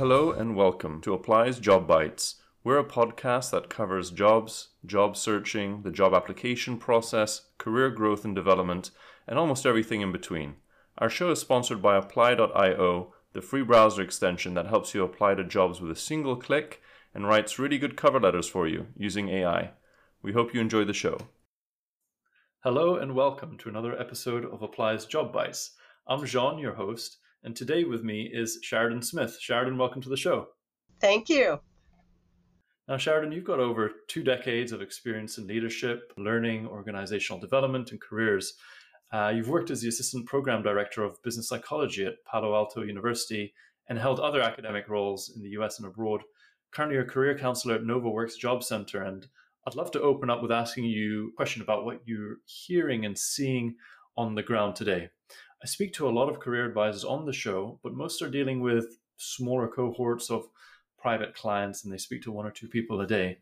Hello and welcome to Apply's Job Bites. We're a podcast that covers jobs, job searching, the job application process, career growth and development, and almost everything in between. Our show is sponsored by Apply.io, the free browser extension that helps you apply to jobs with a single click and writes really good cover letters for you using AI. We hope you enjoy the show. Hello and welcome to another episode of Apply's Job Bites. I'm Jean, your host, and today with me is Sheridan Smith. Sheridan, welcome to the show. Thank you. Now, Sheridan, you've got over two decades of experience in leadership, learning, organizational development, and careers. Uh, you've worked as the assistant program director of business psychology at Palo Alto University and held other academic roles in the US and abroad. Currently, you're a career counselor at NovaWorks Job Center and I'd love to open up with asking you a question about what you're hearing and seeing on the ground today. I speak to a lot of career advisors on the show, but most are dealing with smaller cohorts of private clients and they speak to one or two people a day.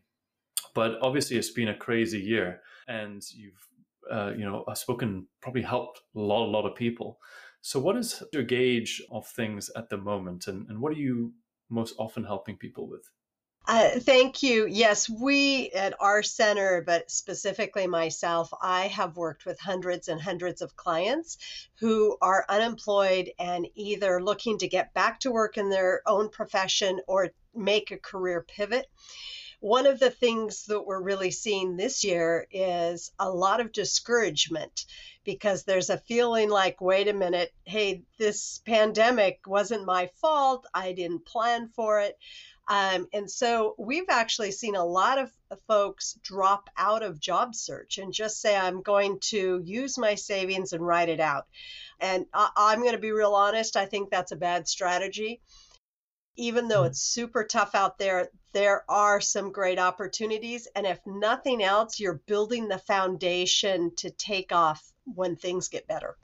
But obviously, it's been a crazy year, and you've, uh, you know, I've spoken probably helped a lot, a lot of people. So, what is your gauge of things at the moment, and, and what are you most often helping people with? Uh, thank you. Yes, we at our center, but specifically myself, I have worked with hundreds and hundreds of clients who are unemployed and either looking to get back to work in their own profession or make a career pivot. One of the things that we're really seeing this year is a lot of discouragement because there's a feeling like, wait a minute, hey, this pandemic wasn't my fault. I didn't plan for it. Um, and so we've actually seen a lot of folks drop out of job search and just say, I'm going to use my savings and write it out. And I, am going to be real honest, I think that's a bad strategy. Even though mm-hmm. it's super tough out there, there are some great opportunities. And if nothing else, you're building the foundation to take off when things get better.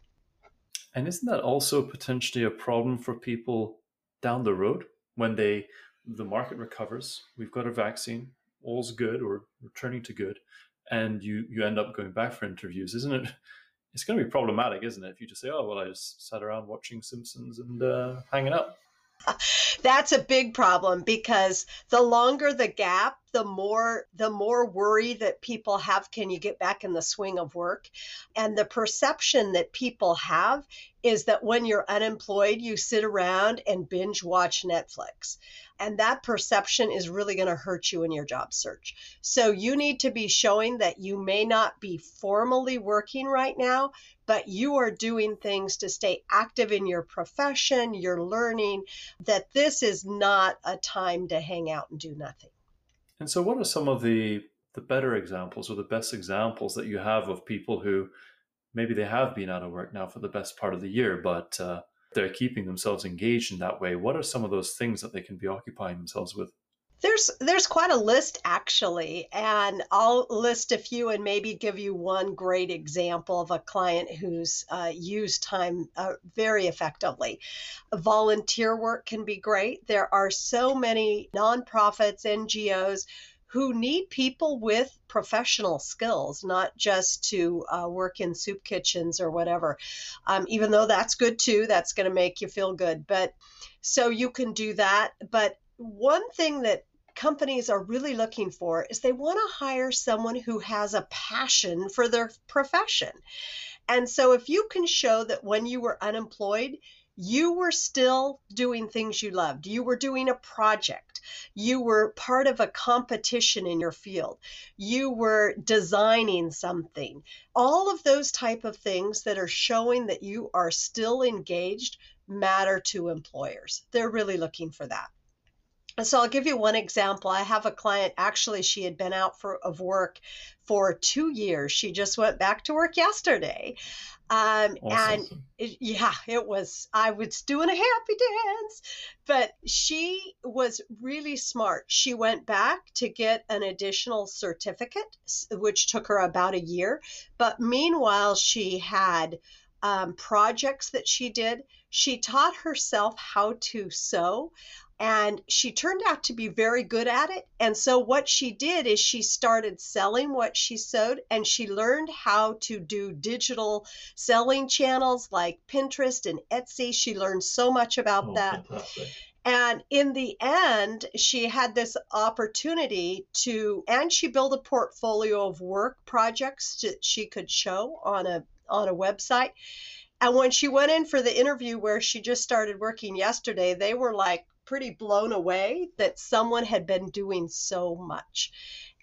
And isn't that also potentially a problem for people down the road when they the market recovers, we've got a vaccine, all's good or returning to good, and you you end up going back for interviews, isn't it? It's going to be problematic, isn't it? If you just say, "Oh, well, I just sat around watching Simpsons and uh, hanging out." That's a big problem because the longer the gap, the more the more worry that people have can you get back in the swing of work? And the perception that people have is that when you're unemployed, you sit around and binge watch Netflix. And that perception is really going to hurt you in your job search. So you need to be showing that you may not be formally working right now, but you are doing things to stay active in your profession, you're learning, that this is not a time to hang out and do nothing. And so, what are some of the the better examples or the best examples that you have of people who maybe they have been out of work now for the best part of the year, but uh, they're keeping themselves engaged in that way? What are some of those things that they can be occupying themselves with? There's there's quite a list actually, and I'll list a few and maybe give you one great example of a client who's uh, used time uh, very effectively. Volunteer work can be great. There are so many nonprofits, NGOs who need people with professional skills, not just to uh, work in soup kitchens or whatever. Um, even though that's good too, that's going to make you feel good. But so you can do that. But one thing that companies are really looking for is they want to hire someone who has a passion for their profession. And so if you can show that when you were unemployed, you were still doing things you loved. You were doing a project. You were part of a competition in your field. You were designing something. All of those type of things that are showing that you are still engaged matter to employers. They're really looking for that. So I'll give you one example. I have a client, actually, she had been out for, of work for two years. She just went back to work yesterday. Um, awesome. And it, yeah, it was, I was doing a happy dance, but she was really smart. She went back to get an additional certificate, which took her about a year. But meanwhile, she had um, projects that she did. She taught herself how to sew and she turned out to be very good at it. And so, what she did is she started selling what she sewed and she learned how to do digital selling channels like Pinterest and Etsy. She learned so much about oh, that. Fantastic. And in the end, she had this opportunity to, and she built a portfolio of work projects that she could show on a on a website. And when she went in for the interview where she just started working yesterday, they were like pretty blown away that someone had been doing so much.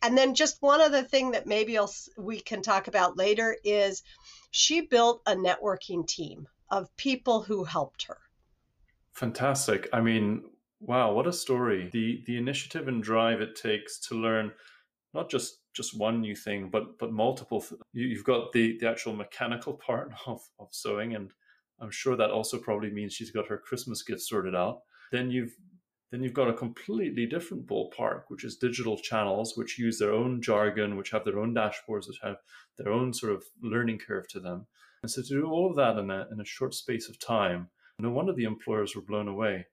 And then just one other thing that maybe I'll, we can talk about later is she built a networking team of people who helped her. Fantastic. I mean, wow, what a story. The the initiative and drive it takes to learn not just just one new thing, but but multiple. You, have got the the actual mechanical part of of sewing, and I'm sure that also probably means she's got her Christmas gift sorted out. Then you've then you've got a completely different ballpark, which is digital channels, which use their own jargon, which have their own dashboards, which have their own sort of learning curve to them. And so to do all of that in a in a short space of time no wonder the employers were blown away.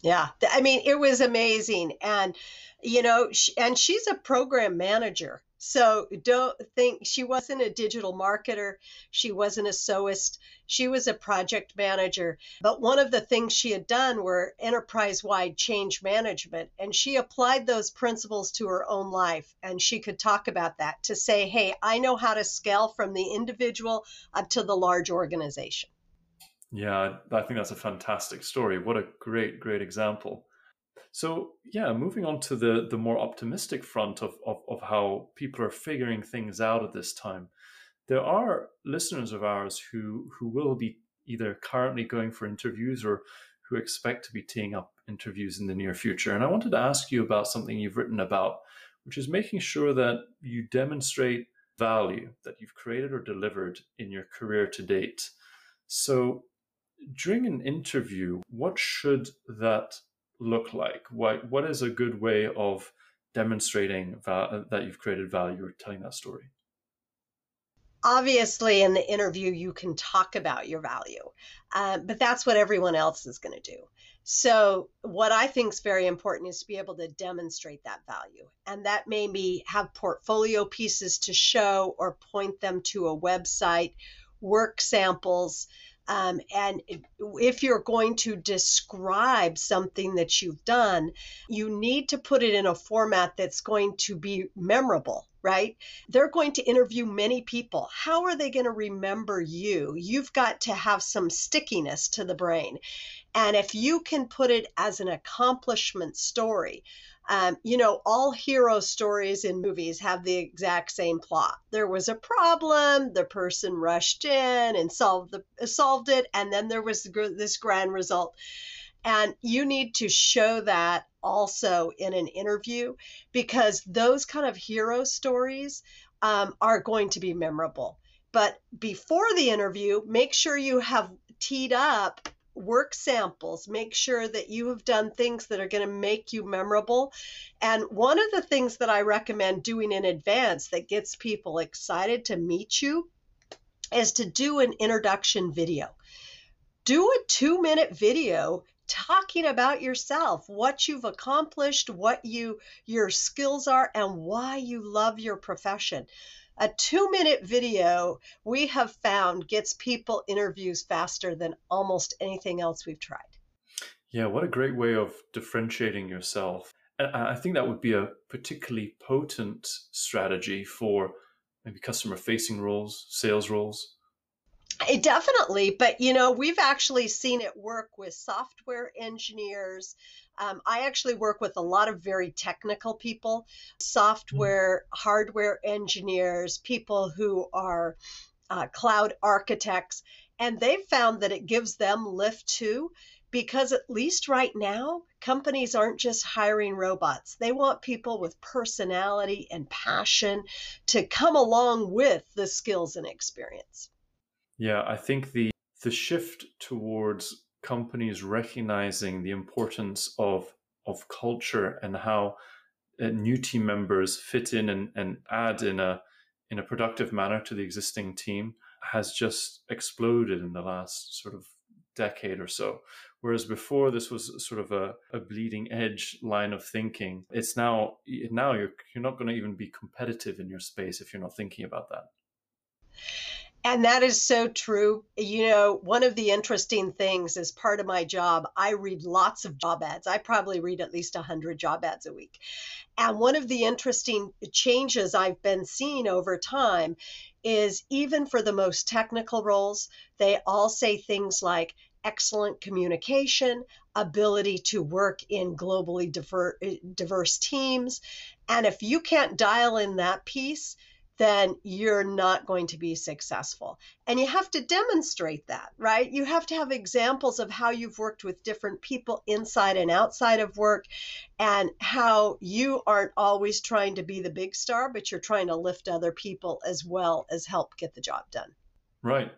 Yeah, I mean, it was amazing. And, you know, she, and she's a program manager. So don't think she wasn't a digital marketer. She wasn't a sewist. She was a project manager. But one of the things she had done were enterprise wide change management. And she applied those principles to her own life. And she could talk about that to say, hey, I know how to scale from the individual up to the large organization. Yeah, I think that's a fantastic story. What a great, great example. So, yeah, moving on to the, the more optimistic front of, of, of how people are figuring things out at this time, there are listeners of ours who, who will be either currently going for interviews or who expect to be teeing up interviews in the near future. And I wanted to ask you about something you've written about, which is making sure that you demonstrate value that you've created or delivered in your career to date. So, during an interview, what should that look like? What, what is a good way of demonstrating va- that you've created value or telling that story? Obviously, in the interview, you can talk about your value, uh, but that's what everyone else is going to do. So, what I think is very important is to be able to demonstrate that value. And that may be have portfolio pieces to show or point them to a website, work samples, um, and if you're going to describe something that you've done, you need to put it in a format that's going to be memorable, right? They're going to interview many people. How are they going to remember you? You've got to have some stickiness to the brain. And if you can put it as an accomplishment story, um, you know, all hero stories in movies have the exact same plot. There was a problem, the person rushed in and solved the solved it, and then there was this grand result. And you need to show that also in an interview because those kind of hero stories um, are going to be memorable. But before the interview, make sure you have teed up work samples. Make sure that you have done things that are going to make you memorable. And one of the things that I recommend doing in advance that gets people excited to meet you is to do an introduction video. Do a two minute video talking about yourself what you've accomplished what you your skills are and why you love your profession a two minute video we have found gets people interviews faster than almost anything else we've tried. Yeah, what a great way of differentiating yourself. I think that would be a particularly potent strategy for maybe customer facing roles, sales roles. It definitely, but you know, we've actually seen it work with software engineers, um, I actually work with a lot of very technical people, software, mm. hardware engineers, people who are uh, cloud architects, and they've found that it gives them lift too. Because at least right now, companies aren't just hiring robots. They want people with personality and passion to come along with the skills and experience. Yeah, I think the the shift towards companies recognizing the importance of of culture and how uh, new team members fit in and, and add in a in a productive manner to the existing team has just exploded in the last sort of decade or so. Whereas before this was sort of a, a bleeding edge line of thinking. It's now now you're you're not going to even be competitive in your space if you're not thinking about that. And that is so true. You know, one of the interesting things as part of my job, I read lots of job ads. I probably read at least 100 job ads a week. And one of the interesting changes I've been seeing over time is even for the most technical roles, they all say things like excellent communication, ability to work in globally diverse teams. And if you can't dial in that piece, then you're not going to be successful. And you have to demonstrate that, right? You have to have examples of how you've worked with different people inside and outside of work and how you aren't always trying to be the big star, but you're trying to lift other people as well as help get the job done. Right.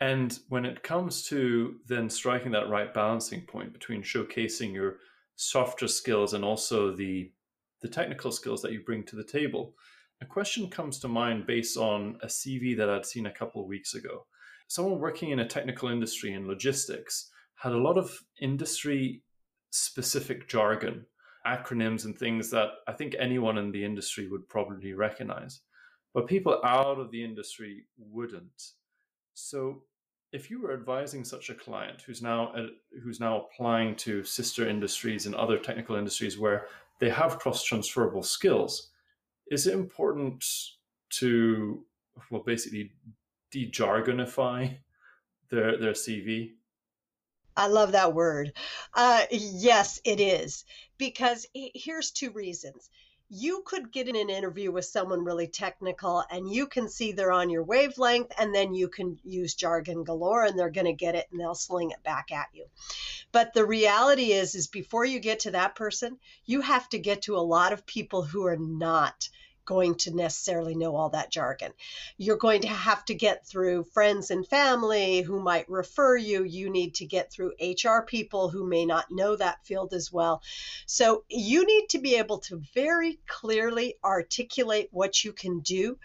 And when it comes to then striking that right balancing point between showcasing your softer skills and also the the technical skills that you bring to the table, a question comes to mind based on a CV that I'd seen a couple of weeks ago. Someone working in a technical industry in logistics had a lot of industry specific jargon, acronyms, and things that I think anyone in the industry would probably recognize. But people out of the industry wouldn't. So, if you were advising such a client who's now uh, who's now applying to sister industries and other technical industries where they have cross transferable skills, is it important to well basically de-jargonify their their CV? I love that word. Uh, yes, it is because here's two reasons. You could get in an interview with someone really technical and you can see they're on your wavelength, and then you can use jargon galore and they're going to get it and they'll sling it back at you. But the reality is, is before you get to that person, you have to get to a lot of people who are not going to necessarily know all that jargon. You're going to have to get through friends and family who might refer you. You need to get through HR people who may not know that field as well. So you need to be able to very clearly articulate what you can do.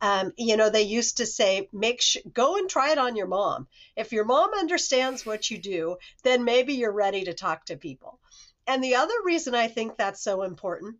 Um, you know, they used to say, make sure, go and try it on your mom. If your mom understands what you do, then maybe you're ready to talk to people. And the other reason I think that's so important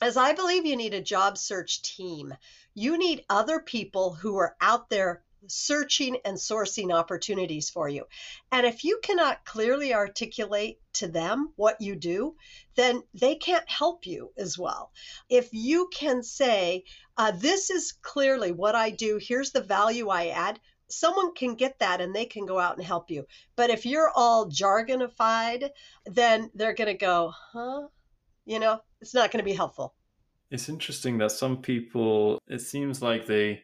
as I believe you need a job search team. You need other people who are out there searching and sourcing opportunities for you. And if you cannot clearly articulate to them what you do, then they can't help you as well. If you can say, uh, This is clearly what I do, here's the value I add. Someone can get that and they can go out and help you. But if you're all jargonified, then they're going to go, huh? You know, it's not going to be helpful. It's interesting that some people, it seems like they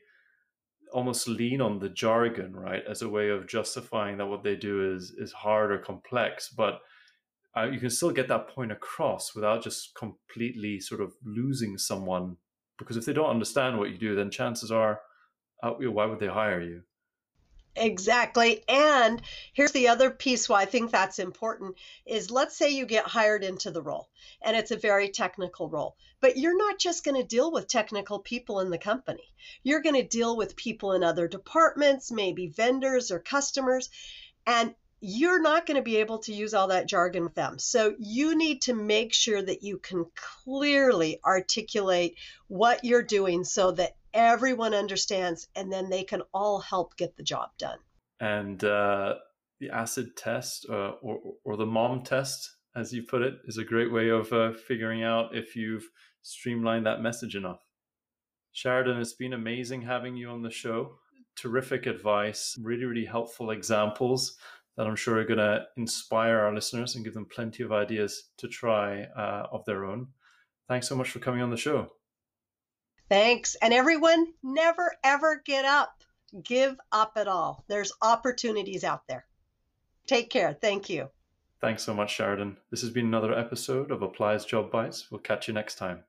almost lean on the jargon, right, as a way of justifying that what they do is is hard or complex. But uh, you can still get that point across without just completely sort of losing someone. Because if they don't understand what you do, then chances are, uh, why would they hire you? Exactly. And here's the other piece why I think that's important is let's say you get hired into the role and it's a very technical role, but you're not just going to deal with technical people in the company. You're going to deal with people in other departments, maybe vendors or customers, and you're not going to be able to use all that jargon with them. So you need to make sure that you can clearly articulate what you're doing so that everyone understands and then they can all help get the job done. And uh, the acid test uh, or, or the mom test, as you put it, is a great way of uh, figuring out if you've streamlined that message enough. Sheridan, it's been amazing having you on the show. Terrific advice, really, really helpful examples that I'm sure are going to inspire our listeners and give them plenty of ideas to try uh, of their own. Thanks so much for coming on the show. Thanks. And everyone, never ever get up. Give up at all. There's opportunities out there. Take care. Thank you. Thanks so much, Sheridan. This has been another episode of Applies Job Bites. We'll catch you next time.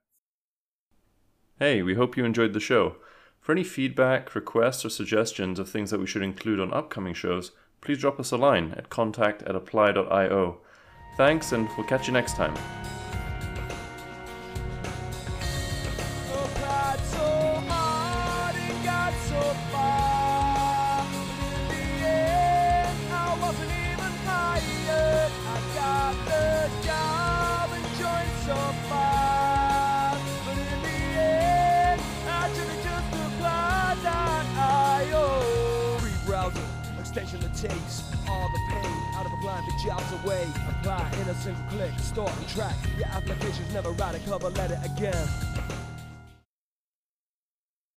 Hey, we hope you enjoyed the show. For any feedback, requests, or suggestions of things that we should include on upcoming shows, please drop us a line at contact at apply.io. Thanks, and we'll catch you next time. Single click, start and track. Your application's never write a cover letter again.